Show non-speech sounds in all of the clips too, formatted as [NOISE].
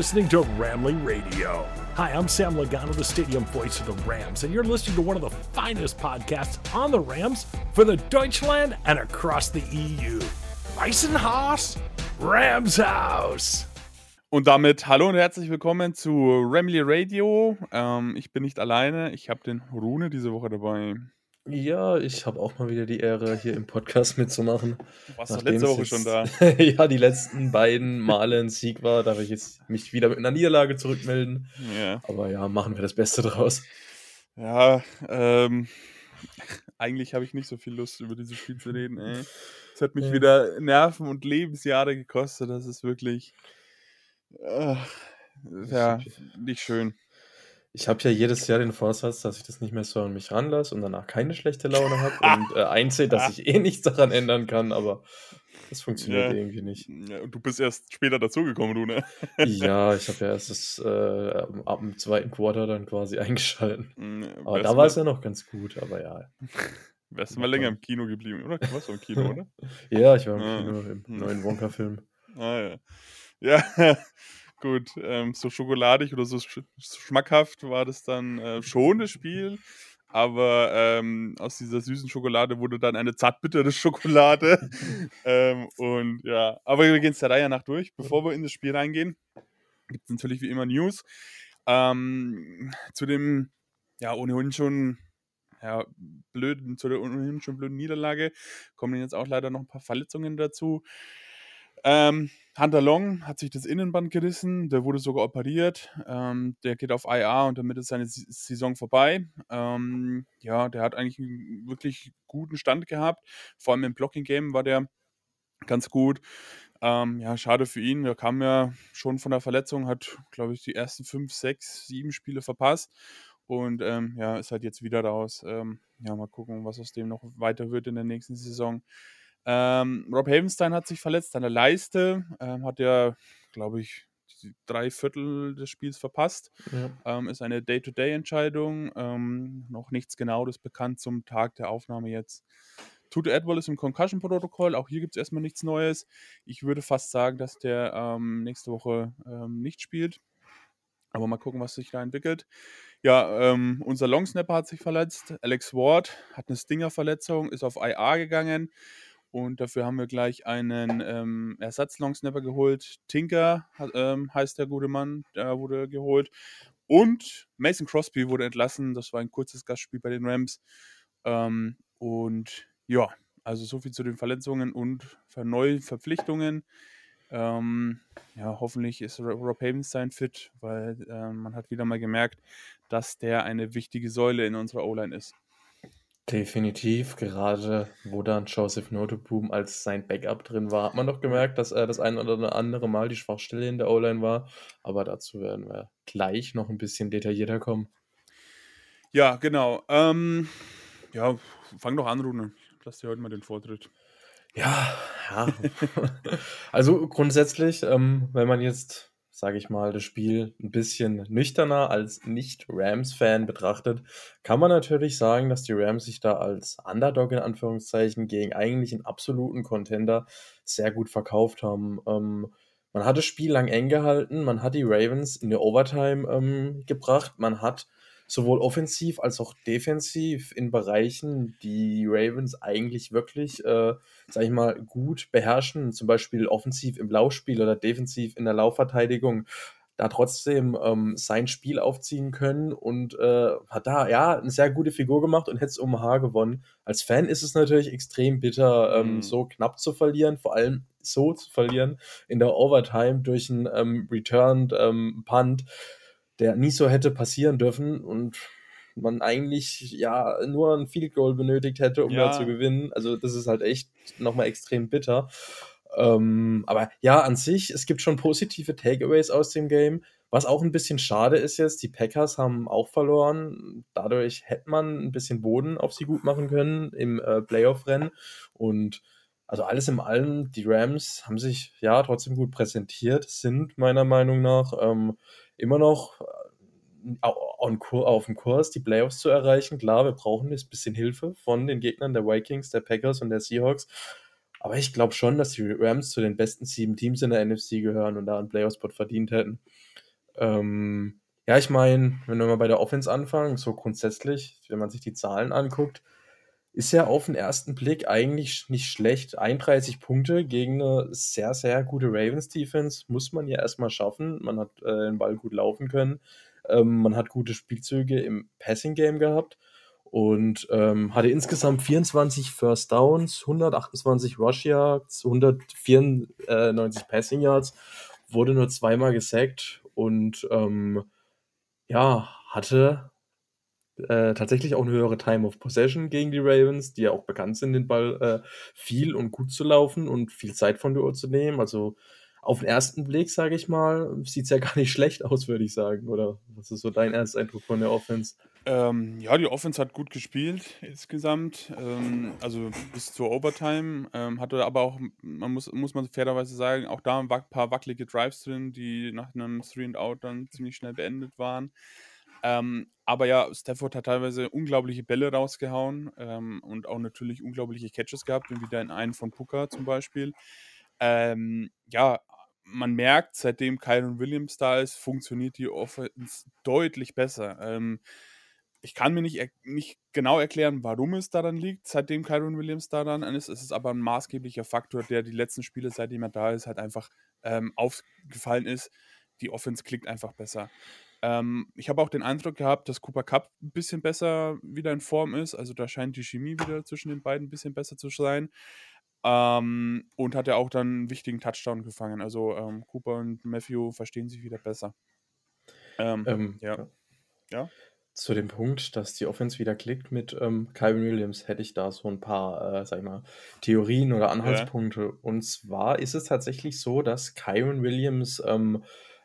listening to Ramley Radio. Hi, I'm Sam Logano, the stadium voice of the Rams, and you're listening to one of the finest podcasts on the Rams for the Deutschland and across the EU. Weissenhaus, Rams House. Und damit hallo und herzlich willkommen zu Ramley Radio. Ähm, ich bin nicht alleine, ich habe den Rune diese Woche dabei. Ja, ich habe auch mal wieder die Ehre, hier im Podcast mitzumachen. Du warst doch letzte Woche schon da. [LAUGHS] ja, die letzten beiden Male ein Sieg war, darf ich jetzt mich wieder mit einer Niederlage zurückmelden. Ja. Aber ja, machen wir das Beste draus. Ja, ähm, [LAUGHS] eigentlich habe ich nicht so viel Lust, über dieses Spiel zu reden. Ey. Es hat mich Ja. wieder Nerven und Lebensjahre gekostet. Das ist wirklich äh, ja, nicht schön. Ich habe ja jedes Jahr den Vorsatz, dass ich das nicht mehr so an mich ranlasse und danach keine schlechte Laune habe und äh, einsehe, dass ich eh nichts daran ändern kann, aber das funktioniert Ja. irgendwie nicht. Ja, und du bist erst später dazugekommen, Rune. [LAUGHS] Ja, ich habe ja erst das äh, ab dem zweiten Quarter dann quasi [LAUGHS] eingeschalten. Aber Wärst da du war es ja noch ganz gut, aber ja. [LAUGHS] Wärst du mal länger im Kino geblieben, oder? Du warst doch im Kino, oder? Ja, ich war im Ah. Kino im neuen Wonka-Film. Ah, ja. Ja, gut. Ähm, so schokoladig oder so sch schmackhaft war das dann äh, schon das Spiel. Aber ähm, aus dieser süßen Schokolade wurde dann eine zartbittere Schokolade. [LAUGHS] ähm, und ja, aber wir gehen es der Reihe nach durch. Bevor wir in das Spiel reingehen, gibt es natürlich wie immer News. Ähm, zu dem, ja, ohnehin schon, ja, blöden, zu der ohnehin schon blöden Niederlage kommen jetzt auch leider noch ein paar Verletzungen dazu. Ähm, Hunter Long hat sich das Innenband gerissen, der wurde sogar operiert. Ähm, der geht auf IA und damit ist seine Saison vorbei. Ähm, ja, der hat eigentlich einen wirklich guten Stand gehabt. Vor allem im Blocking-Game war der ganz gut. Ähm, ja, schade für ihn. Der kam ja schon von der Verletzung, hat, glaube ich, die ersten fünf, sechs, sieben Spiele verpasst. Und ähm, ja, ist halt jetzt wieder raus. Ähm, ja, mal gucken, was aus dem noch weiter wird in der nächsten Saison. Ähm, Rob Havenstein hat sich verletzt an der Leiste, ähm, hat ja, glaube ich, drei Viertel des Spiels verpasst. Ja. Ähm, ist eine Day-to-Day-Entscheidung. Ähm, noch nichts Genaues bekannt zum Tag der Aufnahme jetzt. Tutu Edwall ist im Concussion-Protokoll. Auch hier gibt es erstmal nichts Neues. Ich würde fast sagen, dass der ähm, nächste Woche ähm, nicht spielt. Aber mal gucken, was sich da entwickelt. Ja, ähm, unser Longsnapper hat sich verletzt. Alex Ward hat eine Stinger-Verletzung, ist auf IA gegangen. Und dafür haben wir gleich einen ähm, Ersatz-Longsnapper geholt. Tinker ähm, heißt der gute Mann, der wurde geholt. Und Mason Crosby wurde entlassen. Das war ein kurzes Gastspiel bei den Rams. Ähm, und ja, also so viel zu den Verletzungen und für neue Verpflichtungen. Ähm, ja, hoffentlich ist Ro- Rob Havenstein fit, weil ähm, man hat wieder mal gemerkt, dass der eine wichtige Säule in unserer O-Line ist. Definitiv, gerade wo dann Joseph Notoboom als sein Backup drin war, hat man doch gemerkt, dass er das ein oder andere Mal die Schwachstelle in der O-Line war. Aber dazu werden wir gleich noch ein bisschen detaillierter kommen. Ja, genau. Ähm, ja, fang doch an, Rune. Lass dir heute mal den Vortritt. Ja, ja. [LAUGHS] also grundsätzlich, ähm, wenn man jetzt, sage ich mal, das Spiel ein bisschen nüchterner als Nicht-Rams-Fan betrachtet, kann man natürlich sagen, dass die Rams sich da als Underdog in Anführungszeichen gegen eigentlich einen absoluten Contender sehr gut verkauft haben. Ähm, man hat das Spiel lang eng gehalten, man hat die Ravens in der Overtime ähm, gebracht, man hat sowohl offensiv als auch defensiv in Bereichen, die Ravens eigentlich wirklich, äh, sag ich mal, gut beherrschen, zum Beispiel offensiv im Laufspiel oder defensiv in der Laufverteidigung, da trotzdem ähm, sein Spiel aufziehen können und äh, hat da ja eine sehr gute Figur gemacht und hätte es um Haar gewonnen. Als Fan ist es natürlich extrem bitter, ähm, Mhm. so knapp zu verlieren, vor allem so zu verlieren in der Overtime durch einen ähm, Returned ähm, Punt, der nie so hätte passieren dürfen und man eigentlich ja nur ein Field Goal benötigt hätte, um Ja. da zu gewinnen. Also das ist halt echt nochmal extrem bitter. Ähm, aber ja, an sich, es gibt schon positive Takeaways aus dem Game. Was auch ein bisschen schade ist jetzt, die Packers haben auch verloren. Dadurch hätte man ein bisschen Boden auf sie gut machen können im äh, Playoff-Rennen. Und also alles in allem, die Rams haben sich ja trotzdem gut präsentiert, sind meiner Meinung nach ähm, immer noch auf dem Kurs, die Playoffs zu erreichen. Klar, wir brauchen jetzt ein bisschen Hilfe von den Gegnern der Vikings, der Packers und der Seahawks. Aber ich glaube schon, dass die Rams zu den besten sieben Teams in der NFC gehören und da einen Playoff-Spot verdient hätten. Ähm, ja, ich meine, wenn wir mal bei der Offense anfangen, so grundsätzlich, wenn man sich die Zahlen anguckt, ist ja auf den ersten Blick eigentlich nicht schlecht. 31 Punkte gegen eine sehr, sehr gute Ravens-Defense muss man ja erstmal schaffen. Man hat äh, den Ball gut laufen können. Ähm, man hat gute Spielzüge im Passing-Game gehabt und ähm, hatte insgesamt 24 First Downs, 128 Rush Yards, 194 Passing Yards, wurde nur zweimal gesackt und ähm, ja, hatte äh, tatsächlich auch eine höhere Time of Possession gegen die Ravens, die ja auch bekannt sind, den Ball äh, viel und gut zu laufen und viel Zeit von der Uhr zu nehmen. Also auf den ersten Blick, sage ich mal, sieht es ja [LAUGHS] gar nicht schlecht aus, würde ich sagen. Oder was ist so dein Ersteindruck von der Offense? Ähm, ja, die Offense hat gut gespielt insgesamt. Ähm, also bis zur Overtime. Ähm, hatte aber auch, man muss, muss man fairerweise sagen, auch da ein paar wackelige Drives drin, die nach einem Three and Out dann ziemlich schnell beendet waren. Ähm, aber ja, Stafford hat teilweise unglaubliche Bälle rausgehauen ähm, und auch natürlich unglaubliche Catches gehabt, wie wieder in einen von Puka zum Beispiel. Ähm, ja, man merkt, seitdem Kyron Williams da ist, funktioniert die Offense deutlich besser. Ähm, ich kann mir nicht, nicht genau erklären, warum es daran liegt, seitdem Kyron Williams da dann ist. Es ist aber ein maßgeblicher Faktor, der die letzten Spiele, seitdem er da ist, halt einfach ähm, aufgefallen ist. Die Offense klickt einfach besser. Ähm, ich habe auch den Eindruck gehabt, dass Cooper Cup ein bisschen besser wieder in Form ist. Also da scheint die Chemie wieder zwischen den beiden ein bisschen besser zu sein. Ähm, und hat ja auch dann einen wichtigen Touchdown gefangen. Also ähm, Cooper und Matthew verstehen sich wieder besser. Ähm, ähm, ja. ja. Zu dem Punkt, dass die Offense wieder klickt mit ähm, Kyron Williams, hätte ich da so ein paar, äh, sag ich mal, Theorien oder Anhaltspunkte. Ja. Und zwar ist es tatsächlich so, dass Kyron Williams ähm,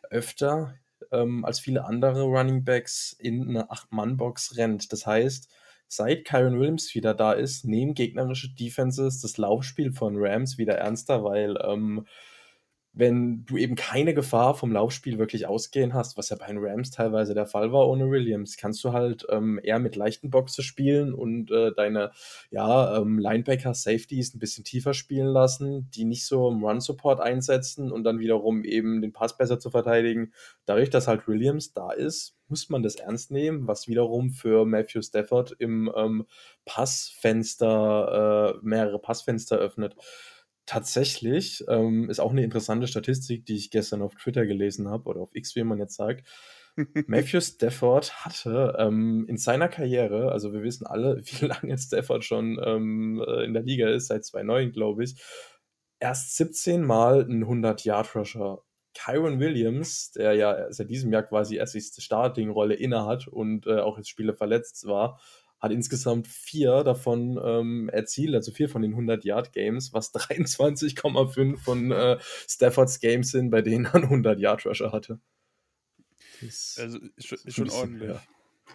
öfter ähm, als viele andere Running Backs in eine Acht-Mann-Box rennt. Das heißt, seit Kyron Williams wieder da ist, nehmen gegnerische Defenses das Laufspiel von Rams wieder ernster, weil ähm, wenn du eben keine Gefahr vom Laufspiel wirklich ausgehen hast, was ja bei den Rams teilweise der Fall war ohne Williams, kannst du halt ähm, eher mit leichten Boxen spielen und äh, deine ja, ähm, Linebacker, Safeties ein bisschen tiefer spielen lassen, die nicht so im Run-Support einsetzen und dann wiederum eben den Pass besser zu verteidigen. Dadurch, dass halt Williams da ist, muss man das ernst nehmen, was wiederum für Matthew Stafford im ähm, Passfenster, äh, mehrere Passfenster öffnet. Tatsächlich ähm, ist auch eine interessante Statistik, die ich gestern auf Twitter gelesen habe oder auf X, wie man jetzt sagt. [LAUGHS] Matthew Stafford hatte ähm, in seiner Karriere, also wir wissen alle, [LAUGHS] wie lange jetzt Stafford schon ähm, äh, in der Liga ist, seit 2009, glaube ich, erst 17 Mal einen 100-Yard-Rusher. Kyron Williams, der ja seit diesem Jahr quasi erst die Starting-Rolle innehat und äh, auch jetzt Spiele verletzt war, hat insgesamt vier davon ähm, erzielt, also vier von den 100-Yard-Games, was [LAUGHS] 23,5 von äh, Staffords Games sind, bei denen er einen 100-Yard-Rusher hatte. Das also ist, ist schon ordentlich.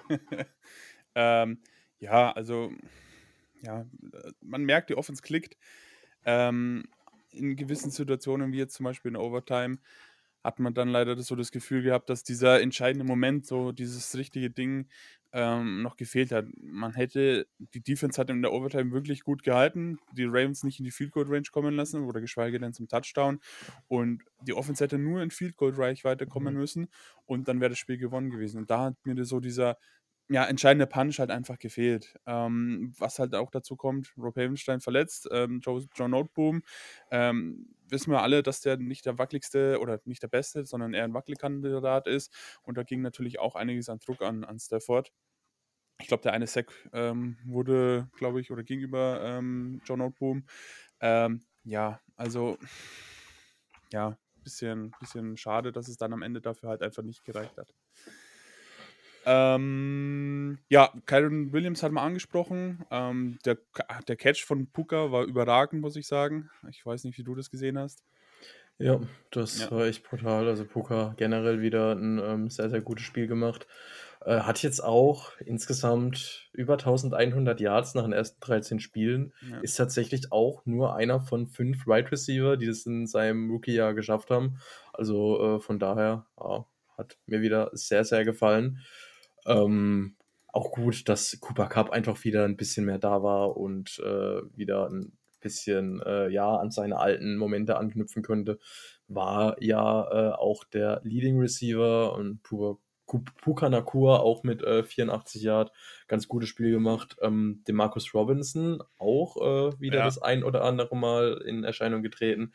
[LAUGHS] ähm, ja, also ja, man merkt, die Offense klickt. Ähm, in gewissen Situationen, wie jetzt zum Beispiel in Overtime, hat man dann leider so das Gefühl gehabt, dass dieser entscheidende Moment, so dieses richtige Ding, ähm, noch gefehlt hat. Man hätte, die Defense hat in der Overtime wirklich gut gehalten, die Ravens nicht in die Field Goal Range kommen lassen oder geschweige denn zum Touchdown. Und die Offense hätte nur in Field Goal Reichweite kommen mhm. müssen und dann wäre das Spiel gewonnen gewesen. Und da hat mir so dieser ja, entscheidende Punch halt einfach gefehlt. Ähm, was halt auch dazu kommt, Rob Havenstein verletzt, ähm, Joe Noteboom, ähm, wissen wir alle, dass der nicht der wackeligste oder nicht der beste, sondern eher ein Wackelkandidat ist. Und da ging natürlich auch einiges an Druck an, an Stafford. Ich glaube, der eine Sack ähm, wurde, glaube ich, oder gegenüber ähm, Joe Noteboom. Ähm, ja, also ja, bisschen, bisschen schade, dass es dann am Ende dafür halt einfach nicht gereicht hat. Ähm, ja, Kyron Williams hat mal angesprochen. Ähm, der, der Catch von Puka war überragend, muss ich sagen. Ich weiß nicht, wie du das gesehen hast. Ja, das ja. war echt brutal. Also Puka generell wieder ein ähm, sehr, sehr gutes Spiel gemacht. Äh, hat jetzt auch insgesamt über 1100 Yards nach den ersten 13 Spielen. Ja. Ist tatsächlich auch nur einer von fünf Right Receiver, die das in seinem Rookie-Jahr geschafft haben. Also äh, von daher ja, hat mir wieder sehr, sehr gefallen. Ähm, auch gut, dass Cooper Cup einfach wieder ein bisschen mehr da war und äh, wieder ein bisschen äh, ja an seine alten Momente anknüpfen könnte, war ja äh, auch der Leading Receiver und Puka Nakua auch mit äh, 84 Yard ganz gutes Spiel gemacht. Ähm, Demarcus Robinson auch äh, wieder Ja. das ein oder andere Mal in Erscheinung getreten.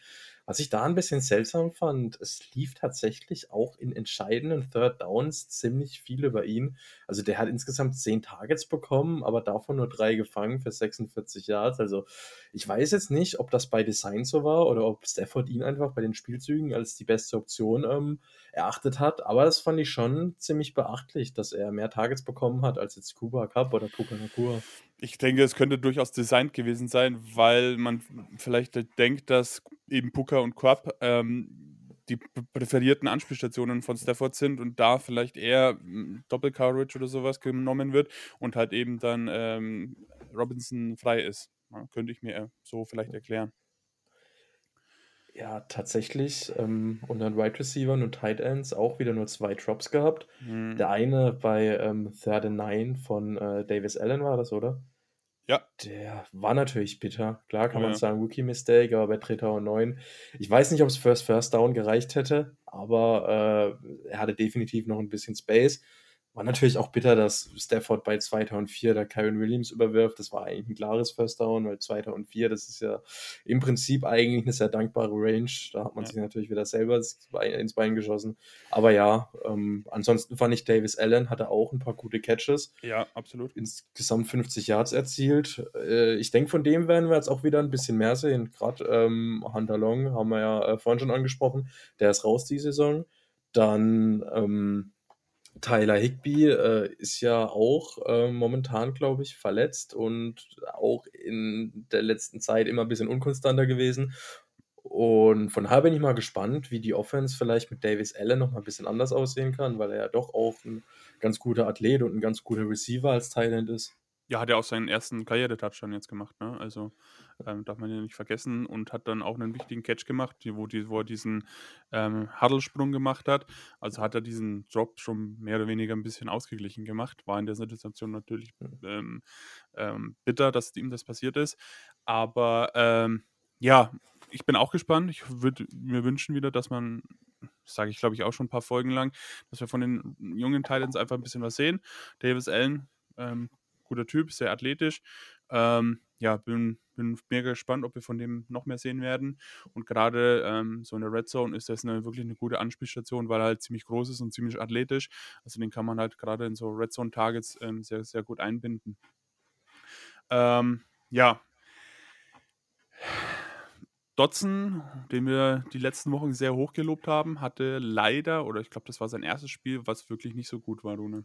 Was ich da ein bisschen seltsam fand, es lief tatsächlich auch in entscheidenden Third Downs ziemlich viel über ihn. Also der hat insgesamt 10 Targets bekommen, aber davon nur drei gefangen für 46 Yards. Also ich weiß jetzt nicht, ob das bei Design so war oder ob Stafford ihn einfach bei den Spielzügen als die beste Option ähm, erachtet hat. Aber das fand ich schon ziemlich beachtlich, dass er mehr Targets bekommen hat als jetzt Kuba Cup oder Puka Nakua. Ich denke, es könnte durchaus designt gewesen sein, weil man vielleicht denkt, dass eben Puka und Quap ähm, die präferierten Anspielstationen von Stafford sind und da vielleicht eher mm, Doppel-Coverage oder sowas genommen wird und halt eben dann ähm, Robinson frei ist. Ja, könnte ich mir so vielleicht erklären. Ja, tatsächlich ähm, unter den Wide Receivers und Tight Ends auch wieder nur zwei Drops gehabt. Hm, Der eine bei ähm, Third and Nine von äh, Davis Allen war das, oder? Ja, Der war natürlich bitter. Klar kann Ja. man sagen, Rookie-Mistake, aber bei Dritter und Neun. Ich weiß nicht, ob es First First Down gereicht hätte, aber äh, er hatte definitiv noch ein bisschen Space. War natürlich auch bitter, dass Stafford bei Zweiter und Vier da Kyron Williams überwirft. Das war eigentlich ein klares First Down, weil Zweiter und Vier, das ist ja im Prinzip eigentlich eine sehr dankbare Range. Da hat man Ja. sich natürlich wieder selber ins Bein, ins Bein geschossen. Aber ja, ähm, ansonsten fand ich Davis Allen hatte auch ein paar gute Catches ja, absolut. insgesamt 50 Yards erzielt. Äh, ich denke, von dem werden wir jetzt auch wieder ein bisschen mehr sehen. Gerade ähm, Hunter Long haben wir ja äh, vorhin schon angesprochen. Der ist raus die Saison. Dann ähm, Tyler Higby äh, ist ja auch äh, momentan, glaube ich, verletzt und auch in der letzten Zeit immer ein bisschen unkonstanter gewesen. Und von daher bin ich mal gespannt, wie die Offense vielleicht mit Davis Allen noch mal ein bisschen anders aussehen kann, weil er ja doch auch ein ganz guter Athlet und ein ganz guter Receiver als Thailand ist. Ja, hat er auch seinen ersten Karriere-Touchdown jetzt gemacht, ne? Also ähm, darf man ja nicht vergessen und hat dann auch einen wichtigen Catch gemacht, wo, die, wo er diesen ähm, Huddle-Sprung gemacht hat. Also hat er diesen Drop schon mehr oder weniger ein bisschen ausgeglichen gemacht. War in der Situation natürlich ähm, ähm, bitter, dass ihm das passiert ist. Aber ähm, ja, ich bin auch gespannt. Ich würde mir wünschen wieder, dass man, das sage ich glaube ich auch schon ein paar Folgen lang, dass wir von den jungen Titans einfach ein bisschen was sehen. Davis Allen, ähm, guter Typ, sehr athletisch. Ähm, ja, bin, bin mega gespannt, ob wir von dem noch mehr sehen werden. Und gerade ähm, so in der Red Zone ist das eine, wirklich eine gute Anspielstation, weil er halt ziemlich groß ist und ziemlich athletisch. Also den kann man halt gerade in so Red Zone Targets ähm, sehr, sehr gut einbinden. Ähm, ja. Dotson, den wir die letzten Wochen sehr hoch gelobt haben, hatte leider, oder ich glaube, das war sein erstes Spiel, was wirklich nicht so gut war, Rune.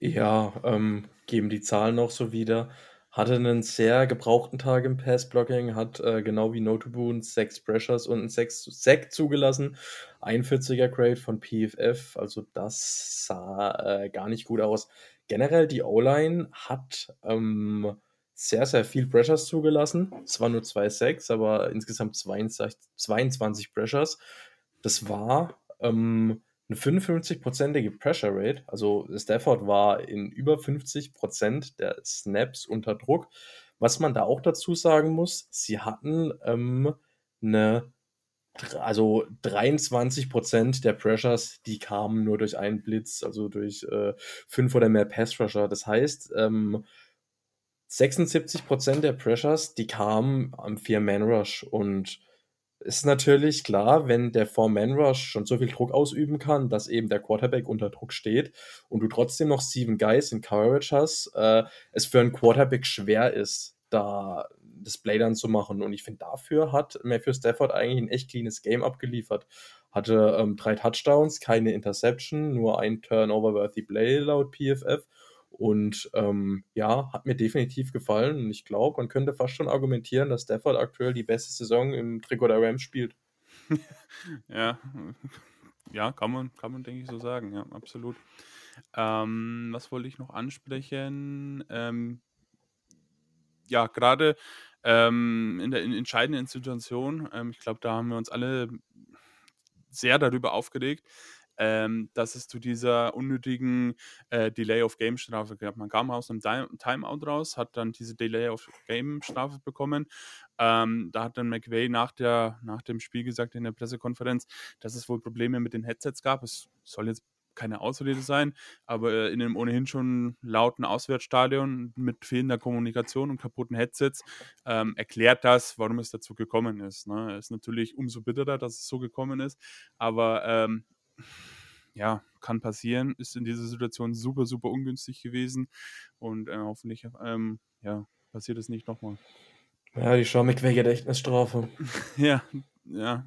Ja, ähm, geben die Zahlen noch so wieder. Hatte einen sehr gebrauchten Tag im Pass-Blocking, hat äh, genau wie Notoboon sechs Pressures und einen sechs Sack zugelassen. 41er Grade von PFF, also das sah äh, gar nicht gut aus. Generell die O-Line hat ähm, sehr, sehr viel Pressures zugelassen. Waren nur zwei Sacks, aber insgesamt 22, 22 Pressures. Das war ähm, eine 55-prozentige Pressure Rate. Also Stafford war in über 50% der Snaps unter Druck. Was man da auch dazu sagen muss, sie hatten ähm, eine, also 23% der Pressures, die kamen nur durch einen Blitz, also durch äh, fünf oder mehr Pass Rusher. Das heißt, ähm, 76% der Pressures, die kamen am Vier-Man-Rush und ist natürlich klar, wenn der Four-Man-Rush schon so viel Druck ausüben kann, dass eben der Quarterback unter Druck steht und du trotzdem noch sieben Guys in Coverage hast, äh, es für einen Quarterback schwer ist, da das Play dann zu machen. Und ich finde, dafür hat Matthew Stafford eigentlich ein echt cleanes Game abgeliefert. Hatte ähm, drei Touchdowns, keine Interception, nur ein Turnover-worthy Play laut PFF. Und ähm, ja, hat mir definitiv gefallen. Und ich glaube, man könnte fast schon argumentieren, dass Stafford aktuell die beste Saison im Trikot der Rams spielt. [LAUGHS] Ja, ja, kann man, kann man, denke ich, so sagen, ja, absolut. Ähm, was wollte ich noch ansprechen? Ähm, ja, gerade ähm, in der in entscheidenden Situation, ähm, ich glaube, da haben wir uns alle sehr darüber aufgeregt, ähm, dass es zu dieser unnötigen äh, Delay of Game Strafe gab. Man kam aus einem Timeout raus, hat dann diese Delay of Game Strafe bekommen. Ähm, da hat dann McVay nach, der, nach dem Spiel gesagt in der Pressekonferenz, dass es wohl Probleme mit den Headsets gab. Es soll jetzt keine Ausrede sein, aber äh, in einem ohnehin schon lauten Auswärtsstadion mit fehlender Kommunikation und kaputten Headsets ähm, erklärt das, warum es dazu gekommen ist. Ne? Ist natürlich umso bitterer, dass es so gekommen ist, aber ähm, ja, kann passieren, ist in dieser Situation super, super ungünstig gewesen und äh, hoffentlich ähm, ja, passiert es nicht nochmal. Ja, die Sean McVay-Gedächtnisstrafe. ja, ja,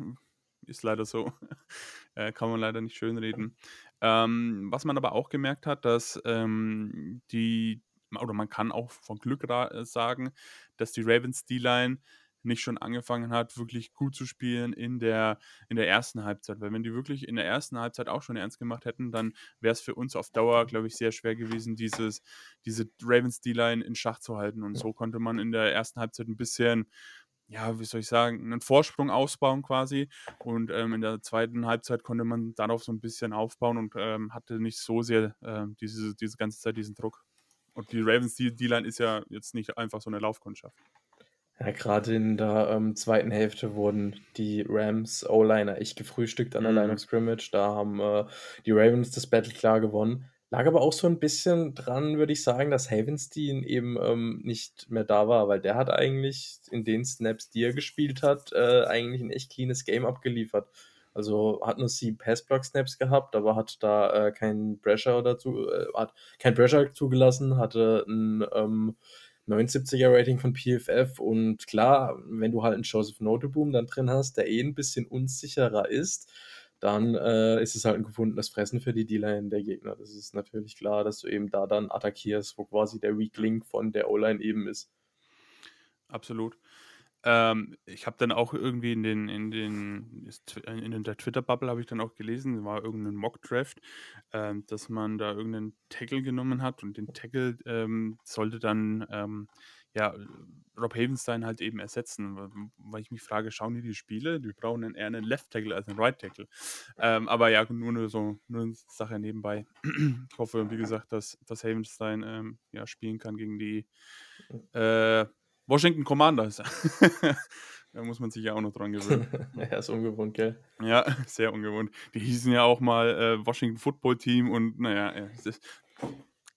ist leider so. [LAUGHS] äh, kann man leider nicht schönreden. Ähm, was man aber auch gemerkt hat, dass ähm, die, oder man kann auch von Glück äh, sagen, dass die Ravens D-Line nicht schon angefangen hat, wirklich gut zu spielen in der, in der ersten Halbzeit. Weil wenn die wirklich in der ersten Halbzeit auch schon ernst gemacht hätten, dann wäre es für uns auf Dauer, glaube ich, sehr schwer gewesen, dieses, diese Ravens D-Line in Schach zu halten. Und so konnte man in der ersten Halbzeit ein bisschen ja, wie soll ich sagen, einen Vorsprung ausbauen quasi. Und ähm, in der zweiten Halbzeit konnte man darauf so ein bisschen aufbauen und ähm, hatte nicht so sehr äh, diese, diese ganze Zeit diesen Druck. Und die Ravens D-Line ist ja jetzt nicht einfach so eine Laufkundschaft. Ja, gerade in der ähm, zweiten Hälfte wurden die Rams O-Liner echt gefrühstückt an der Line of mhm. Scrimmage. Da haben äh, die Ravens das Battle klar gewonnen. Lag aber auch so ein bisschen dran, würde ich sagen, dass Havenstein eben ähm, nicht mehr da war, weil der hat eigentlich in den Snaps, die er gespielt hat, äh, eigentlich ein echt cleanes Game abgeliefert. Also hat nur sieben Passblock-Snaps gehabt, aber hat da äh, keinen Pressure dazu, äh, hat kein Pressure zugelassen, hatte ein ähm, 79er Rating von PFF und klar, wenn du halt einen Joseph Noteboom dann drin hast, der eh ein bisschen unsicherer ist, dann äh, ist es halt ein gefundenes Fressen für die D-Line der Gegner. Das ist natürlich klar, dass du eben da dann attackierst, wo quasi der Weak Link von der O-Line eben ist. Absolut. Ähm, ich habe dann auch irgendwie in den, in den, in der Twitter-Bubble habe ich dann auch gelesen, war irgendein Mock-Draft, ähm, dass man da irgendeinen Tackle genommen hat und den Tackle ähm, sollte dann ähm, ja, Rob Havenstein halt eben ersetzen, weil ich mich frage, schauen die die Spiele? Die brauchen eher einen Left Tackle als einen Right Tackle. Ähm, aber ja, nur eine, so nur eine Sache nebenbei. ich hoffe, wie gesagt, dass, dass Havenstein ähm, ja, spielen kann gegen die äh, Washington Commanders. [LAUGHS] da muss man sich ja auch noch dran gewöhnen. [LAUGHS] ja, ist ungewohnt, gell? Ja, [LAUGHS] sehr ungewohnt. Die hießen ja auch mal äh, Washington Football Team und naja, es ist,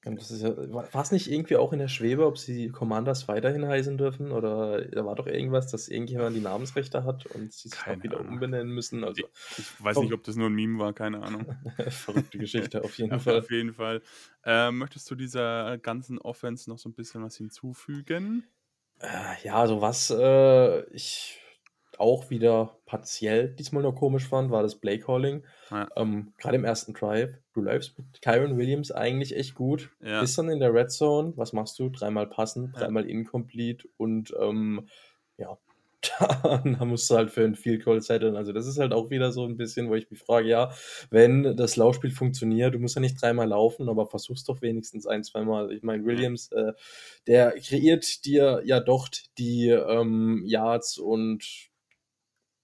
ja, war es nicht irgendwie auch in der Schwebe, ob sie Commanders weiterhin heißen dürfen? Oder da war doch irgendwas, dass irgendjemand die Namensrechte hat und sie sich auch wieder Ahnung. umbenennen müssen. Also, ich, ich weiß nicht, ob das nur ein Meme war, keine Ahnung. Verrückte Geschichte, auf jeden ja, Fall. Auf jeden Fall. Äh, möchtest du dieser ganzen Offense noch so ein bisschen was hinzufügen? Äh, ja, also was äh, ich auch wieder partiell diesmal nur komisch fand, war das Play Calling. Ja. Ähm, Gerade im ersten Drive. Du läufst mit Kyron Williams eigentlich echt gut. Ja. Bist dann in der Red Zone. Was machst du? Dreimal passen, dreimal ja. incomplete und ähm, ja, [LAUGHS] dann musst du halt für ein Field Goal setteln. Also das ist halt auch wieder so ein bisschen, wo ich mich frage, ja, wenn das Laufspiel funktioniert, du musst ja nicht dreimal laufen, aber versuchst doch wenigstens ein, zweimal. Ich meine, Williams, äh, der kreiert dir ja doch die ähm, Yards und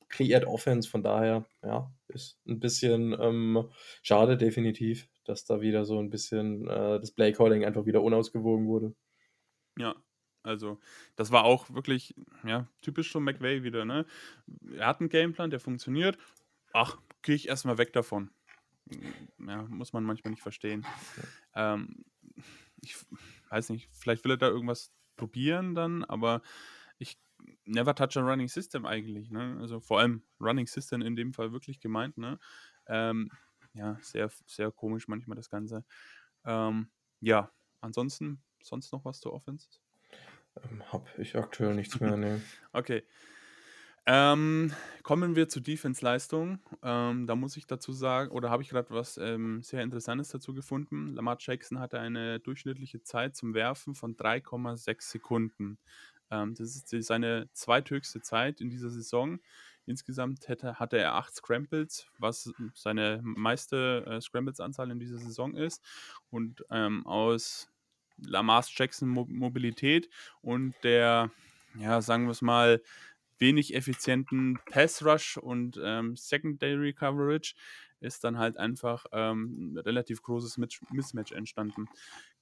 kreiert Offense, von daher, ja, ist ein bisschen ähm, schade, definitiv, dass da wieder so ein bisschen äh, das Playcalling einfach wieder unausgewogen wurde. Ja, also das war auch wirklich, ja, typisch schon McVay wieder, ne? Er hat einen Gameplan, der funktioniert. Ach, gehe ich erstmal weg davon. Ja, muss man manchmal nicht verstehen. Ähm, ich weiß nicht, vielleicht will er da irgendwas probieren dann, aber ich never touch a running system eigentlich, ne? Also vor allem Running System in dem Fall wirklich gemeint, ne? Ähm, ja, sehr, sehr komisch manchmal das Ganze. Ähm, ja, ansonsten, sonst noch was zu Offense? Ähm, hab ich aktuell nichts mehr, ne. [LAUGHS] okay. Ähm, kommen wir zur Defense-Leistung. Ähm, da muss ich dazu sagen, oder habe ich gerade was ähm, sehr Interessantes dazu gefunden. Lamar Jackson hatte eine durchschnittliche Zeit zum Werfen von 3,6 Sekunden. Ähm, das ist seine zweithöchste Zeit in dieser Saison. Insgesamt hätte, hatte er acht Scrambles, was seine meiste äh, Scrambles-Anzahl in dieser Saison ist. Und ähm, aus Lamar's Jackson Mo Mobilität und der, ja, sagen wir es mal, wenig effizienten Pass Rush und ähm, Secondary Coverage ist dann halt einfach ähm, ein relativ großes Mismatch entstanden.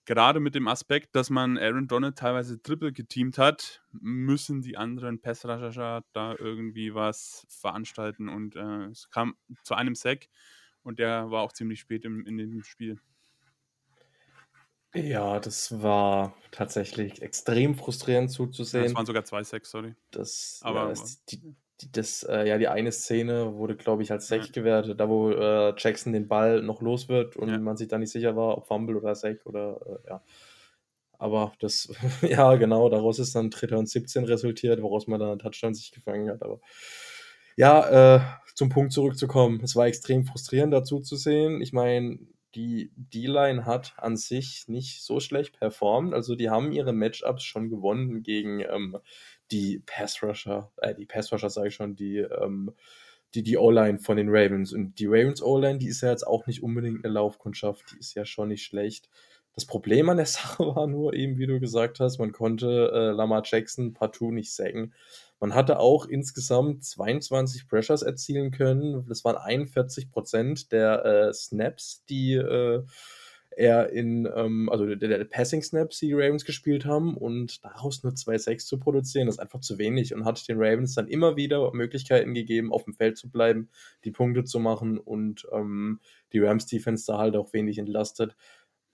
Gerade mit dem Aspekt, dass man Aaron Donald teilweise triple geteamt hat, müssen die anderen Passrusher da irgendwie was veranstalten und äh, es kam zu einem Sack und der war auch ziemlich spät im, in dem Spiel. Ja, das war tatsächlich extrem frustrierend zuzusehen. Ja, es waren sogar zwei Sacks, sorry. Das, aber, ja, das, die, die, das, äh, ja, die eine Szene wurde, glaube ich, als Sack ja. gewertet, da wo äh, Jackson den Ball noch los wird und ja. man sich da nicht sicher war, ob Fumble oder Sack oder äh, ja. Aber das, [LAUGHS] ja, genau, daraus ist dann Dritter und 17 resultiert, woraus man dann einen Touchdown sich gefangen hat. Aber ja, äh, zum Punkt zurückzukommen, es war extrem frustrierend dazu zu sehen. Ich meine, die D-Line hat an sich nicht so schlecht performt. Also die haben ihre Matchups schon gewonnen gegen ähm, die Pass-Rusher, äh, die Pass-Rusher sage ich schon, die, ähm, die, die O-Line von den Ravens. Und die Ravens O-Line, die ist ja jetzt auch nicht unbedingt eine Laufkundschaft, die ist ja schon nicht schlecht. Das Problem an der [LAUGHS] Sache war nur eben, wie du gesagt hast, man konnte äh, Lamar Jackson partout nicht sägen. Man hatte auch insgesamt 22 Pressures erzielen können. Das waren 41 Prozent der äh, Snaps, die äh, er in, ähm, also der, der, Passing Snaps, die die Ravens gespielt haben und daraus nur 2-6 zu produzieren, ist einfach zu wenig und hat den Ravens dann immer wieder Möglichkeiten gegeben, auf dem Feld zu bleiben, die Punkte zu machen und ähm, die Rams Defense da halt auch wenig entlastet.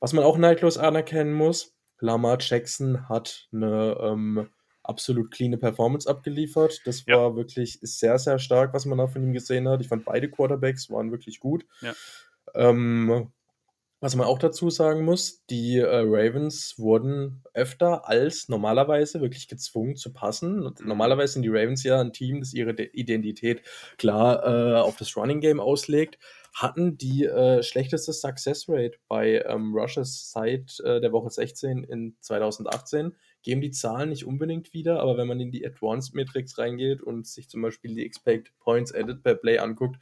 Was man auch neidlos anerkennen muss, Lamar Jackson hat eine ähm, absolut cleane Performance abgeliefert. Das war ja. wirklich sehr, sehr stark, was man da von ihm gesehen hat. Ich fand beide Quarterbacks waren wirklich gut. Ja. Ähm, was man auch dazu sagen muss, die äh, Ravens wurden öfter als normalerweise wirklich gezwungen zu passen. Und mhm. normalerweise sind die Ravens ja ein Team, das ihre De Identität klar äh, auf das Running Game auslegt, hatten die äh, schlechteste Success Rate bei ähm, Rushes seit äh, der Woche 16 in 2018 geben die Zahlen nicht unbedingt wieder, aber wenn man in die Advanced Metrics reingeht und sich zum Beispiel die Expected Points Added per Play anguckt,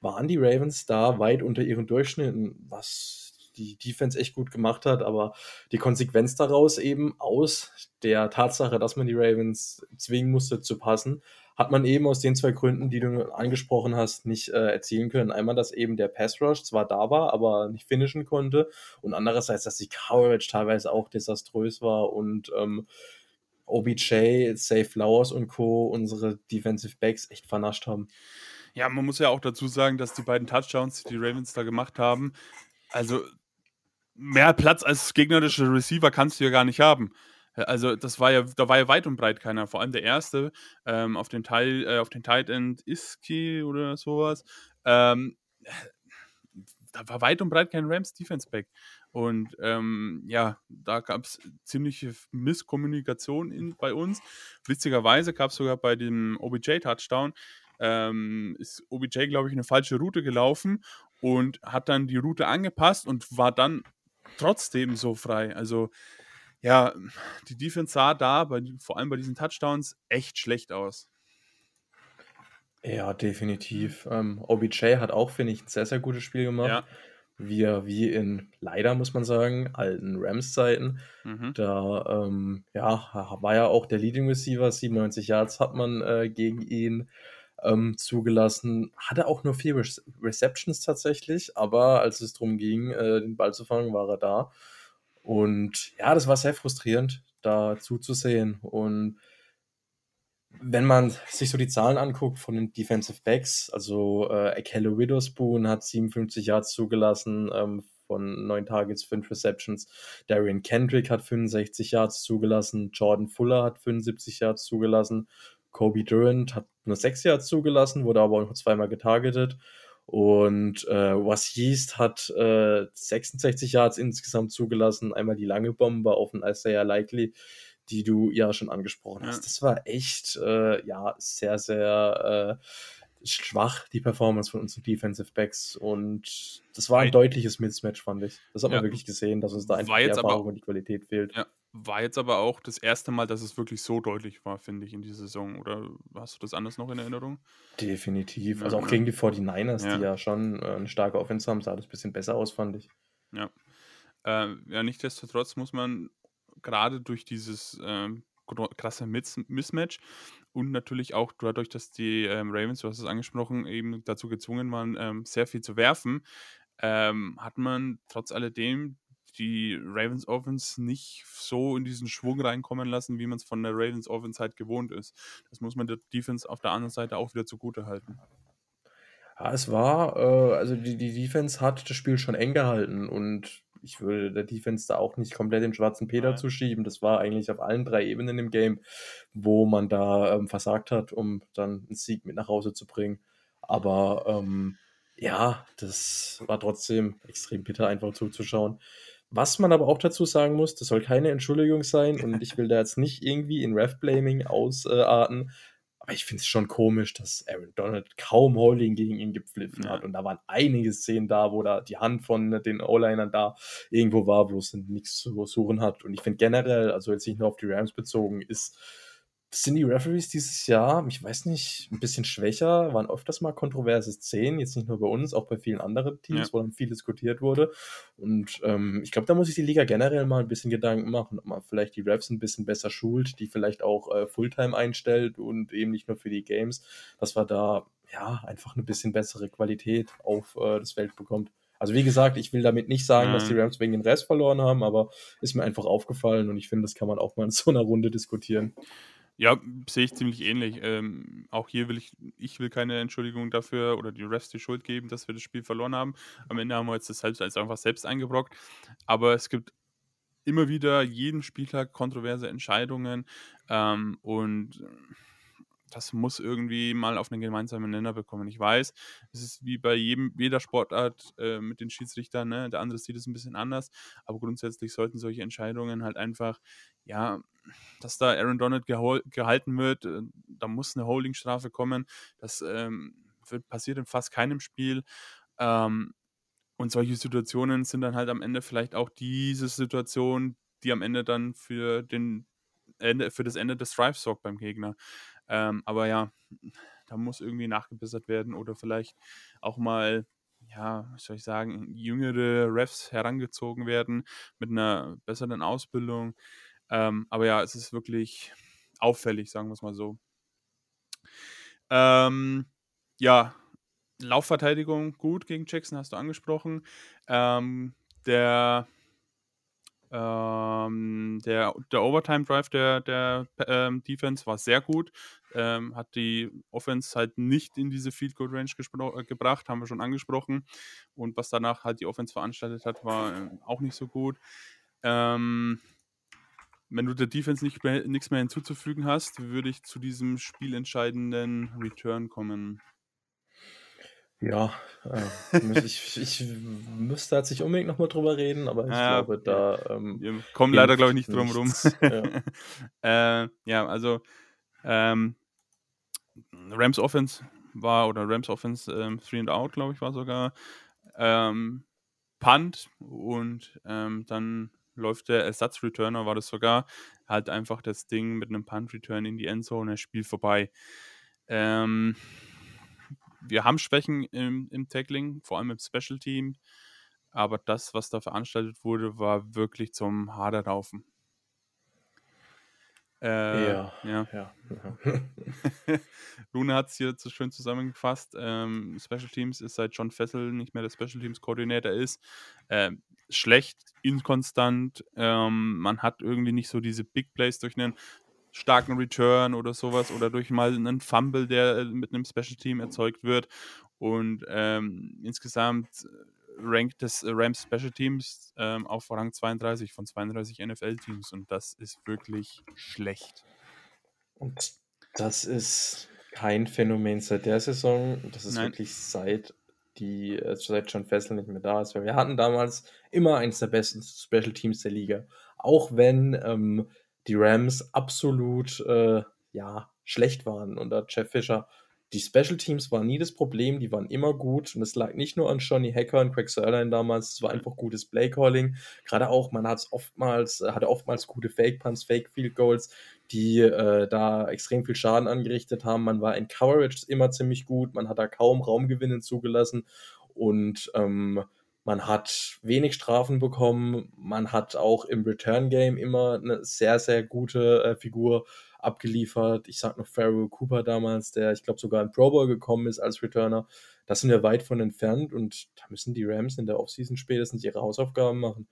waren die Ravens da weit unter ihren Durchschnitten, was die Defense echt gut gemacht hat, aber die Konsequenz daraus eben aus der Tatsache, dass man die Ravens zwingen musste zu passen, hat man eben aus den zwei Gründen, die du angesprochen hast, nicht äh, erzielen können. Einmal, dass eben der Pass Rush zwar da war, aber nicht finishen konnte und andererseits, dass die Coverage teilweise auch desaströs war und ähm, OBJ, Safe Flowers und Co. unsere Defensive Backs echt vernascht haben. Ja, man muss ja auch dazu sagen, dass die beiden Touchdowns, die die Ravens da gemacht haben, also mehr Platz als gegnerische Receiver kannst du ja gar nicht haben. Also das war ja, da war ja weit und breit keiner. Vor allem der erste ähm, auf den Teil, äh, auf den Tight End Iski oder sowas. Ähm, da war weit und breit kein Rams Defense Back. Und ähm, ja, da gab es ziemliche Misskommunikation in, bei uns. Witzigerweise gab es sogar bei dem OBJ-Touchdown, ähm, ist OBJ, glaube ich, eine falsche Route gelaufen und hat dann die Route angepasst und war dann trotzdem so frei. Also ja, die Defense sah da, bei, vor allem bei diesen Touchdowns, echt schlecht aus. Ja, definitiv. Ähm, OBJ hat auch, finde ich, ein sehr, sehr gutes Spiel gemacht. Ja. Wie, wie in, leider muss man sagen, alten Rams-Zeiten. Mhm. Da ähm, ja, war ja auch der Leading Receiver, 97 Yards hat man äh, gegen ihn ähm, zugelassen. Hatte auch nur vier Re Receptions tatsächlich, aber als es darum ging, äh, den Ball zu fangen, war er da. Und ja, das war sehr frustrierend, da zuzusehen. Und wenn man sich so die Zahlen anguckt von den Defensive Backs, also äh, Akelle Witherspoon hat 57 Yards zugelassen, ähm, von neun Targets, fünf Receptions. Darian Kendrick hat 65 Yards zugelassen. Jordan Fuller hat 75 Yards zugelassen. Kobe Durant hat nur sechs Yards zugelassen, wurde aber auch noch zweimal getargetet. Und äh, Was Yeast hat äh, 66 Yards insgesamt zugelassen. Einmal die lange Bombe auf den Isaiah Likely, die du ja schon angesprochen hast. Ja. Das war echt, äh, ja, sehr, sehr äh, schwach, die Performance von unseren Defensive Backs. Und das war ein deutliches Mismatch, fand ich. Das hat man wirklich gesehen, dass uns da einfach die Erfahrung aber, und die Qualität fehlt. Ja, war jetzt aber auch das erste Mal, dass es wirklich so deutlich war, finde ich, in dieser Saison. Oder hast du das anders noch in Erinnerung? Definitiv. Also auch gegen die 49ers, ja. die ja schon äh, eine starke Offense haben, sah das ein bisschen besser aus, fand ich. Ja. Äh, ja, nichtsdestotrotz muss man gerade durch dieses äh, krasse Mismatch und natürlich auch dadurch, dass die ähm, Ravens, du hast es angesprochen, eben dazu gezwungen waren, ähm, sehr viel zu werfen, ähm, hat man trotz alledem die Ravens Offense nicht so in diesen Schwung reinkommen lassen, wie man es von der Ravens Offense halt gewohnt ist. Das muss man der Defense auf der anderen Seite auch wieder zugute halten. Ja, es war, äh, also die, die Defense hat das Spiel schon eng gehalten und ich würde der Defense da auch nicht komplett den schwarzen Peter ja. zuschieben. Das war eigentlich auf allen drei Ebenen im Game, wo man da ähm, versagt hat, um dann einen Sieg mit nach Hause zu bringen. Aber ähm, ja, das war trotzdem extrem bitter, einfach zuzuschauen. Was man aber auch dazu sagen muss, das soll keine Entschuldigung sein und ich will da jetzt nicht irgendwie in Ref-Blaming ausarten, aber ich finde es schon komisch, dass Aaron Donald kaum Holding gegen ihn gepfiffen ja. hat. Und da waren einige Szenen da, wo da die Hand von den O-Linern da irgendwo war, wo es nichts zu suchen hat. Und ich finde generell, also jetzt nicht nur auf die Rams bezogen, ist sind die Referees dieses Jahr, ich weiß nicht, ein bisschen schwächer, waren öfters mal kontroverse Szenen, jetzt nicht nur bei uns, auch bei vielen anderen Teams, ja. wo dann viel diskutiert wurde. Und ähm, ich glaube, da muss sich die Liga generell mal ein bisschen Gedanken machen, ob man vielleicht die Refs ein bisschen besser schult, die vielleicht auch äh, Fulltime einstellt und eben nicht nur für die Games, dass wir da ja einfach eine bisschen bessere Qualität auf äh, das Feld bekommt. Also wie gesagt, ich will damit nicht sagen, dass die Rams wegen den Rest verloren haben, aber ist mir einfach aufgefallen und ich finde, das kann man auch mal in so einer Runde diskutieren. Ja, sehe ich ziemlich ähnlich. Ähm, auch hier will ich, ich will keine Entschuldigung dafür oder die Refs die Schuld geben, dass wir das Spiel verloren haben. Am Ende haben wir jetzt das selbst als einfach selbst eingebrockt. Aber es gibt immer wieder jeden Spieltag kontroverse Entscheidungen ähm, und das muss irgendwie mal auf einen gemeinsamen Nenner bekommen. Ich weiß, es ist wie bei jedem, jeder Sportart äh, mit den Schiedsrichtern, ne? der andere sieht es ein bisschen anders, aber grundsätzlich sollten solche Entscheidungen halt einfach, ja, dass da Aaron Donald gehalten wird, äh, da muss eine Holdingstrafe kommen, das ähm, wird, passiert in fast keinem Spiel. Ähm, und solche Situationen sind dann halt am Ende vielleicht auch diese Situation, die am Ende dann für den Ende, für das Ende des Drives sorgt beim Gegner. Ähm, aber ja, da muss irgendwie nachgebessert werden oder vielleicht auch mal, ja, soll ich sagen, jüngere Refs herangezogen werden mit einer besseren Ausbildung. Ähm, aber ja, es ist wirklich auffällig, sagen wir es mal so. Ähm, ja, Laufverteidigung gut gegen Jackson, hast du angesprochen. Ähm, der ähm, der, der Overtime-Drive der, der ähm, Defense war sehr gut. Ähm, hat die Offense halt nicht in diese Field Goal Range äh, gebracht, haben wir schon angesprochen. Und was danach halt die Offense veranstaltet hat, war äh, auch nicht so gut. Ähm, wenn du der Defense nicht mehr, nichts mehr hinzuzufügen hast, würde ich zu diesem spielentscheidenden Return kommen. Ja, äh, ich, [LAUGHS] ich müsste jetzt nicht unbedingt nochmal drüber reden, aber ich ja, glaube, da. Ähm, wir kommen leider, glaube ich, nicht drum rum. Ja. [LAUGHS] äh, ja, also ähm, Rams Offense war, oder Rams Offense ähm, Three and Out, glaube ich, war sogar. Ähm, Punt und ähm, dann läuft der Ersatzreturner, war das sogar, halt einfach das Ding mit einem Punt-Return in die Endzone, das Spiel vorbei. Ähm, wir haben Schwächen im, im Tackling, vor allem im Special Team. Aber das, was da veranstaltet wurde, war wirklich zum Haderraufen. Äh, ja. ja. ja. Luna hat es hier so schön zusammengefasst. Ähm, Special Teams ist seit John Fessel nicht mehr der Special Teams Koordinator ist. Äh, schlecht, inkonstant. Ähm, man hat irgendwie nicht so diese Big Plays durch einen starken Return oder sowas oder durch mal einen Fumble, der äh, mit einem Special Team erzeugt wird. Und ähm, insgesamt rankt das Rams Special Teams ähm, auf Rang 32 von 32 NFL-Teams und das ist wirklich schlecht. Und das ist kein Phänomen seit der Saison. Das ist Nein. wirklich seit die äh, seit John Fessel nicht mehr da ist. wir hatten damals immer eines der besten Special Teams der Liga. Auch wenn ähm, die Rams absolut äh, ja, schlecht waren unter Jeff Fisher. Die Special Teams waren nie das Problem, die waren immer gut und es lag nicht nur an Johnny Hacker und Craig Sörlein damals, es war einfach gutes Playcalling. Gerade auch, man hat es oftmals, hatte oftmals gute Fake Punts, Fake Field Goals, die äh, da extrem viel Schaden angerichtet haben. Man war in Coverage immer ziemlich gut, man hat da kaum Raumgewinne zugelassen und ähm, Man hat wenig Strafen bekommen. Man hat auch im Return-Game immer eine sehr, sehr gute äh, Figur abgeliefert. Ich sag noch Pharaoh Cooper damals, der, ich glaube, sogar in Pro Bowl gekommen ist als Returner. Da sind wir weit von entfernt und da müssen die Rams in der Offseason spätestens ihre Hausaufgaben machen.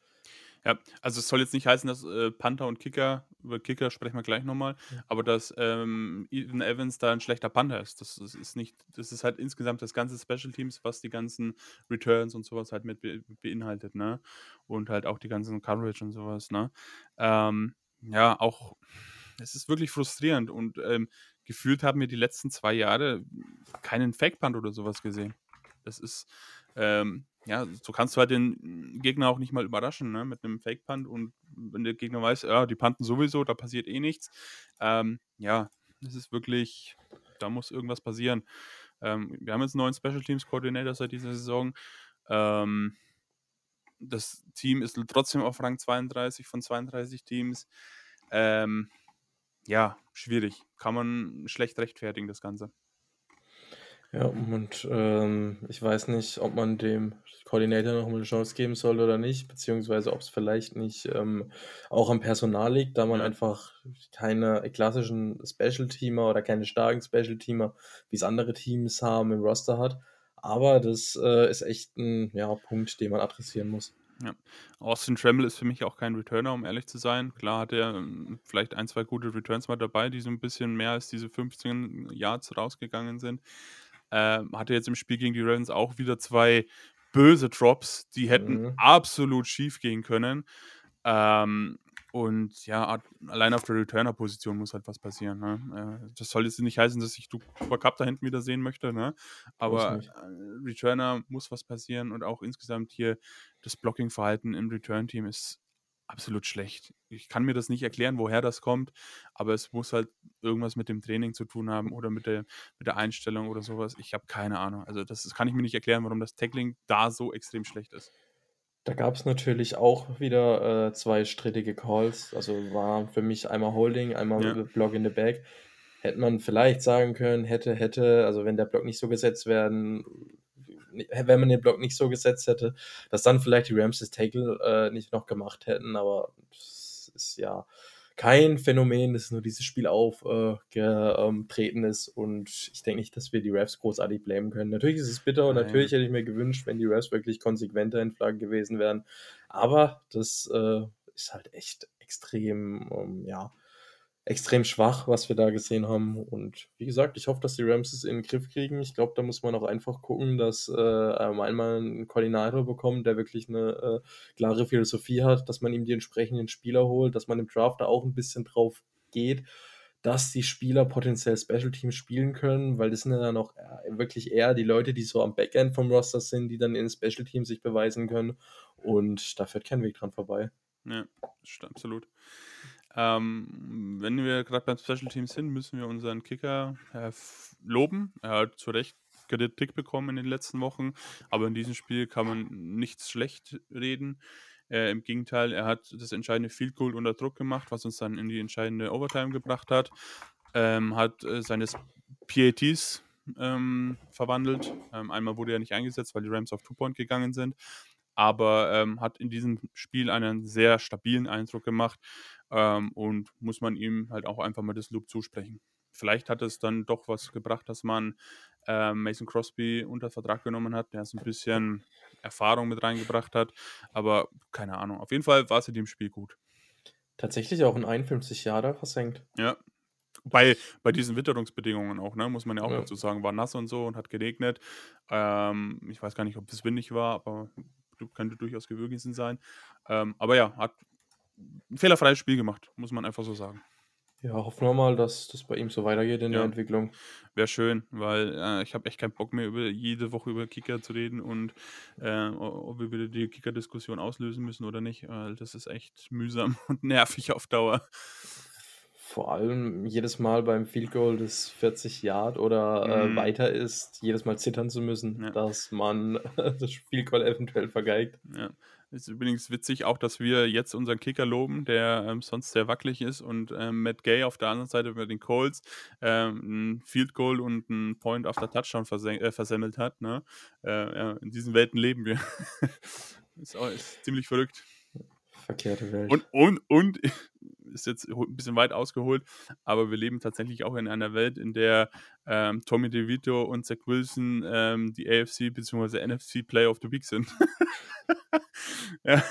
Ja, also es soll jetzt nicht heißen, dass äh, Panther und Kicker, über Kicker sprechen wir gleich nochmal, ja. aber dass ähm, Ethan Evans da ein schlechter Panther ist. Das, das, ist nicht, das ist halt insgesamt das ganze Special Teams, was die ganzen Returns und sowas halt mit be beinhaltet, ne? Und halt auch die ganzen Coverage und sowas, ne? Ähm, ja, auch, es ist wirklich frustrierend und ähm, gefühlt haben wir die letzten zwei Jahre keinen Fake-Punt oder sowas gesehen. Das ist, ähm, ja, so kannst du halt den Gegner auch nicht mal überraschen, ne, mit einem Fake-Punt und wenn der Gegner weiß, ja, die panten sowieso, da passiert eh nichts. Ähm, ja, das ist wirklich, da muss irgendwas passieren. Ähm, wir haben jetzt einen neuen Special Teams Coordinator seit dieser Saison. Ähm, das Team ist trotzdem auf Rang 32 von 32 Teams. Ähm, ja, schwierig. Kann man schlecht rechtfertigen, das Ganze. Ja, und ähm, ich weiß nicht, ob man dem Koordinator noch mal eine Chance geben soll oder nicht, beziehungsweise ob es vielleicht nicht ähm, auch am Personal liegt, da man Ja. einfach keine klassischen Special-Teamer oder keine starken Special-Teamer, wie es andere Teams haben, im Roster hat. Aber das äh, ist echt ein ja, Punkt, den man adressieren muss. Ja. Austin Tremble ist für mich auch kein Returner, um ehrlich zu sein. Klar hat er ähm, vielleicht ein, zwei gute Returns mal dabei, die so ein bisschen mehr als diese 15 Yards rausgegangen sind. Ähm, hatte jetzt im Spiel gegen die Ravens auch wieder zwei böse Drops, die hätten Mhm. absolut schief gehen können. Ähm, und ja, allein auf der Returner-Position muss halt was passieren. Ne? Äh, das soll jetzt nicht heißen, dass ich Cooper Cup da hinten wieder sehen möchte, ne? aber äh, Returner muss was passieren und auch insgesamt hier das Blocking-Verhalten im Return-Team ist absolut schlecht. Ich kann mir das nicht erklären, woher das kommt, aber es muss halt irgendwas mit dem Training zu tun haben oder mit der, mit der Einstellung oder sowas. Ich habe keine Ahnung. Also das, das kann ich mir nicht erklären, warum das Tackling da so extrem schlecht ist. Da gab es natürlich auch wieder äh, zwei strittige Calls. Also war für mich einmal Holding, einmal Ja. Block in the Back. Hätte man vielleicht sagen können, hätte, hätte, also wenn der Block nicht so gesetzt werden, wenn man den Block nicht so gesetzt hätte, dass dann vielleicht die Rams das Tackle äh, nicht noch gemacht hätten, aber das ist ja kein Phänomen, das nur dieses Spiel aufgetreten ist und ich denke nicht, dass wir die Refs großartig blamen können. Natürlich ist es bitter und Nein. natürlich hätte ich mir gewünscht, wenn die Refs wirklich konsequenter in Flaggen gewesen wären, aber das äh, ist halt echt extrem, ähm, ja, extrem schwach, was wir da gesehen haben. Und wie gesagt, ich hoffe, dass die Rams es in den Griff kriegen. Ich glaube, da muss man auch einfach gucken, dass äh, ähm, einmal einen Koordinator bekommt, der wirklich eine äh, klare Philosophie hat, dass man ihm die entsprechenden Spieler holt, dass man im Draft da auch ein bisschen drauf geht, dass die Spieler potenziell Special Teams spielen können, weil das sind ja dann auch äh, wirklich eher die Leute, die so am Backend vom Roster sind, die dann in Special Teams sich beweisen können. Und da führt kein Weg dran vorbei. Ja, absolut. Ähm, wenn wir gerade beim Special Teams sind, müssen wir unseren Kicker äh, loben. Er hat zu Recht Kritik bekommen in den letzten Wochen, aber in diesem Spiel kann man nichts schlecht reden. Äh, Im Gegenteil, er hat das entscheidende Field Goal unter Druck gemacht, was uns dann in die entscheidende Overtime gebracht hat. Ähm, hat äh, seine PATs ähm, verwandelt. Ähm, einmal wurde er nicht eingesetzt, weil die Rams auf Two-Point gegangen sind aber ähm, hat in diesem Spiel einen sehr stabilen Eindruck gemacht ähm, und muss man ihm halt auch einfach mal das Loop zusprechen. Vielleicht hat es dann doch was gebracht, dass man ähm, Mason Crosby unter Vertrag genommen hat, der so ein bisschen Erfahrung mit reingebracht hat, aber keine Ahnung. Auf jeden Fall war es in dem Spiel gut. Tatsächlich auch ein 51 Jahre versenkt. Ja. Bei, bei diesen Witterungsbedingungen auch, ne, muss man ja auch Ja. dazu sagen, war nass und so und hat geregnet. Ähm, ich weiß gar nicht, ob es windig war, aber könnte durchaus gewesen sein. Ähm, aber ja, hat ein fehlerfreies Spiel gemacht, muss man einfach so sagen. Ja, hoffen wir mal, dass das bei ihm so weitergeht in Ja. der Entwicklung. Wäre schön, weil äh, ich habe echt keinen Bock mehr, über jede Woche über Kicker zu reden und äh, ob wir wieder die Kicker-Diskussion auslösen müssen oder nicht. Weil das ist echt mühsam [LAUGHS] und nervig auf Dauer. Vor allem jedes Mal beim Field Goal, das 40 Yard oder äh, Mhm. weiter ist, jedes Mal zittern zu müssen, Ja. dass man [LAUGHS] das Field Goal eventuell vergeigt. Ja. Ist übrigens witzig auch, dass wir jetzt unseren Kicker loben, der ähm, sonst sehr wackelig ist und ähm, Matt Gay auf der anderen Seite bei den Colts ähm, ein Field Goal und ein Point auf der Touchdown äh, versemmelt hat. Ne? Äh, ja, in diesen Welten leben wir. [LAUGHS] ist, auch, ist ziemlich verrückt. Verkehrte Welt. Und, und, und ist jetzt ein bisschen weit ausgeholt, aber wir leben tatsächlich auch in einer Welt, in der ähm, Tommy DeVito und Zach Wilson ähm, die AFC bzw. NFC Player of the Week sind. [LAUGHS] ja,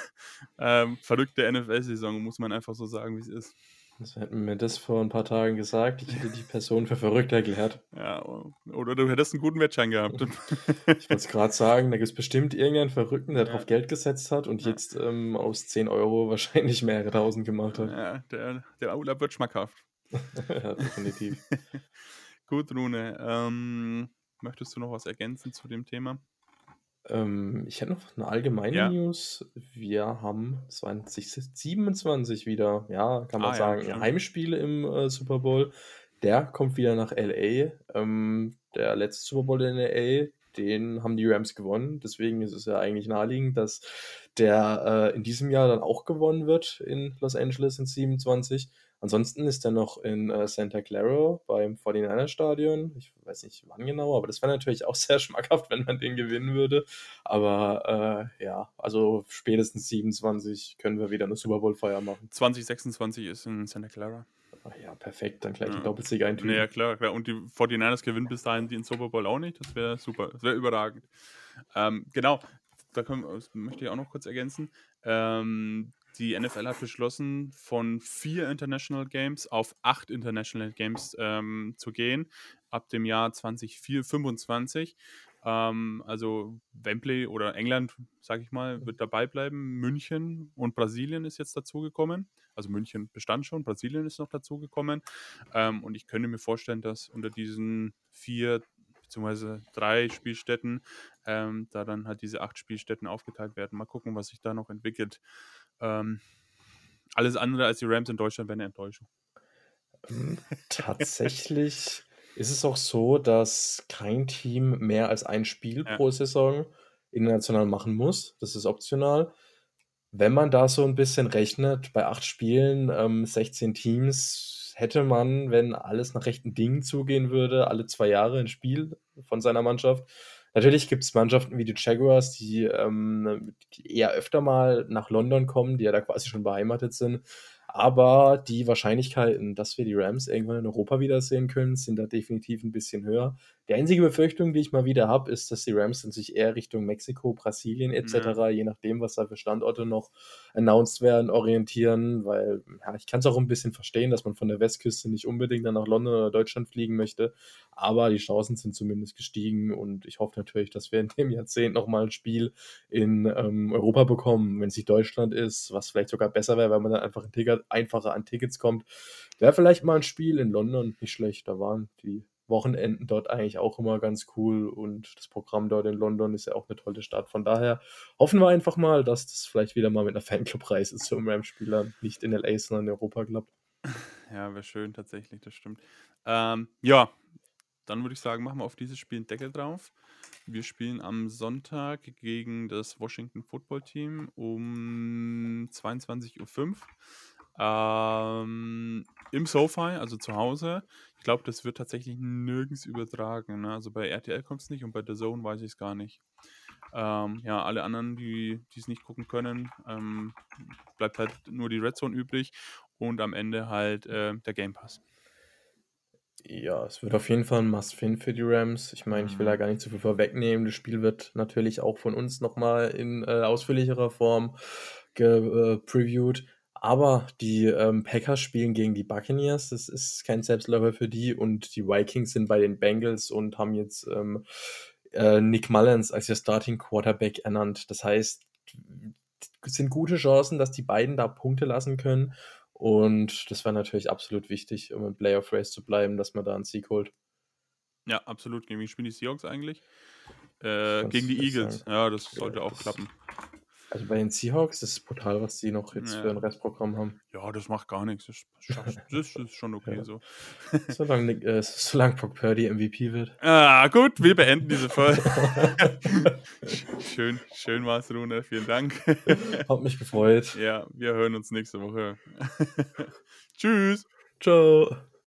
ähm, verrückte NFL-Saison, muss man einfach so sagen, wie es ist. Also hätten mir das vor ein paar Tagen gesagt, ich hätte die Person für verrückt erklärt. Ja, oder du hättest einen guten Wettschein gehabt. ich wollte es gerade sagen, da gibt es bestimmt irgendeinen Verrückten, der ja. drauf Geld gesetzt hat und ja. jetzt ähm, aus 10 Euro wahrscheinlich mehrere tausend gemacht hat. Ja, der, der Urlaub wird schmackhaft. [LAUGHS] ja, definitiv. [LAUGHS] Gut, Rune. Ähm, möchtest du noch was ergänzen zu dem Thema? Ähm, ich hätte noch eine allgemeine Ja. News. Wir haben 2027 wieder, ja, kann man Ah ja, sagen, stimmt. Heimspiele im äh, Super Bowl. Der kommt wieder nach LA. Ähm, der letzte Super Bowl in LA, den haben die Rams gewonnen. Deswegen ist es ja eigentlich naheliegend, dass der äh, in diesem Jahr dann auch gewonnen wird in Los Angeles in 27. Ansonsten ist er noch in äh, Santa Clara beim 49er Stadion. Ich weiß nicht wann genau, aber das wäre natürlich auch [LAUGHS] sehr schmackhaft, wenn man den gewinnen würde. Aber äh, ja, also spätestens 27 können wir wieder eine Super Bowl-Feier machen. 2026 ist in Santa Clara. Ach ja, perfekt, dann gleich ja. die Doppelsieg eintüten. Ja, klar, klar. Und die 49ers gewinnen bis dahin den Super Bowl auch nicht. Das wäre super, das wäre überragend. Ähm, genau, da können, möchte ich auch noch kurz ergänzen. Ähm, die NFL hat beschlossen, von vier International Games auf acht International Games ähm, zu gehen, ab dem Jahr 2025. Ähm, also Wembley oder England, sage ich mal, wird dabei bleiben. München und Brasilien ist jetzt dazugekommen. Also München bestand schon, Brasilien ist noch dazugekommen. Ähm, und ich könnte mir vorstellen, dass unter diesen vier beziehungsweise drei Spielstätten, ähm, da dann halt diese acht Spielstätten aufgeteilt werden. Mal gucken, was sich da noch entwickelt. Ähm, alles andere als die Rams in Deutschland wäre eine Enttäuschung. Ähm, tatsächlich [LAUGHS] ist es auch so, dass kein Team mehr als ein Spiel ja. pro Saison international machen muss. Das ist optional. Wenn man da so ein bisschen rechnet, bei acht Spielen, ähm, 16 Teams, hätte man, wenn alles nach rechten Dingen zugehen würde, alle zwei Jahre ein Spiel von seiner Mannschaft. Natürlich gibt es Mannschaften wie die Jaguars, die, ähm, eher öfter mal nach London kommen, die ja da quasi schon beheimatet sind. Aber die Wahrscheinlichkeiten, dass wir die Rams irgendwann in Europa wiedersehen können, sind da definitiv ein bisschen höher. Die einzige Befürchtung, die ich mal wieder habe, ist, dass die Rams dann sich eher Richtung Mexiko, Brasilien etc., ja. je nachdem, was da für Standorte noch announced werden, orientieren, weil ja, ich kann es auch ein bisschen verstehen, dass man von der Westküste nicht unbedingt dann nach London oder Deutschland fliegen möchte, aber die Chancen sind zumindest gestiegen und ich hoffe natürlich, dass wir in dem Jahrzehnt nochmal ein Spiel in ähm, Europa bekommen, wenn es nicht Deutschland ist, was vielleicht sogar besser wäre, weil man dann einfach ein Ticket, einfacher an Tickets kommt. Wäre vielleicht mal ein Spiel in London nicht schlecht, da waren die Wochenenden dort eigentlich auch immer ganz cool und das Programm dort in London ist ja auch eine tolle Stadt. Von daher hoffen wir einfach mal, dass das vielleicht wieder mal mit einer [LAUGHS] Fanclub-Reise zum Rams-Spieler nicht in LA, sondern in Europa klappt. Ja, wäre schön tatsächlich, das stimmt. Ähm, ja, dann würde ich sagen, machen wir auf dieses Spiel einen Deckel drauf. Wir spielen am Sonntag gegen das Washington Football Team um 22.05 Uhr. Ähm, Im SoFi, also zu Hause. Ich glaube, das wird tatsächlich nirgends übertragen. Ne? Also bei RTL kommt es nicht und bei The Zone weiß ich es gar nicht. Ähm, ja, alle anderen, die es nicht gucken können, ähm, bleibt halt nur die Red Zone übrig und am Ende halt äh, der Game Pass. Ja, es wird auf jeden Fall ein Must-Fin für die Rams. Ich meine, ich will da mhm. gar nicht zu viel vorwegnehmen. Das Spiel wird natürlich auch von uns nochmal in äh, ausführlicherer Form gepreviewt. Äh, aber die ähm, Packers spielen gegen die Buccaneers. Das ist kein Selbstläufer für die. Und die Vikings sind bei den Bengals und haben jetzt ähm, äh, Nick Mullins als ihr Starting Quarterback ernannt. Das heißt, es sind gute Chancen, dass die beiden da Punkte lassen können. Und das war natürlich absolut wichtig, um im Playoff Race zu bleiben, dass man da einen Sieg holt. Ja, absolut. Gegen wen spielen die Seahawks eigentlich? Äh, gegen die Eagles. Sagen. Ja, das sollte auch klappen. Also bei den Seahawks ist es brutal, was die noch jetzt für Ja. ein Restprogramm haben. Ja, das macht gar nichts. Das, [LAUGHS] das ist schon okay Ja. so. [LAUGHS] [LAUGHS] Solange, äh, solange Brock Purdy MVP wird. Ah, gut, wir beenden diese Folge. schön, schön war's, Rune. Vielen Dank. Hat mich gefreut. ja, wir hören uns nächste Woche. Tschüss. Ciao.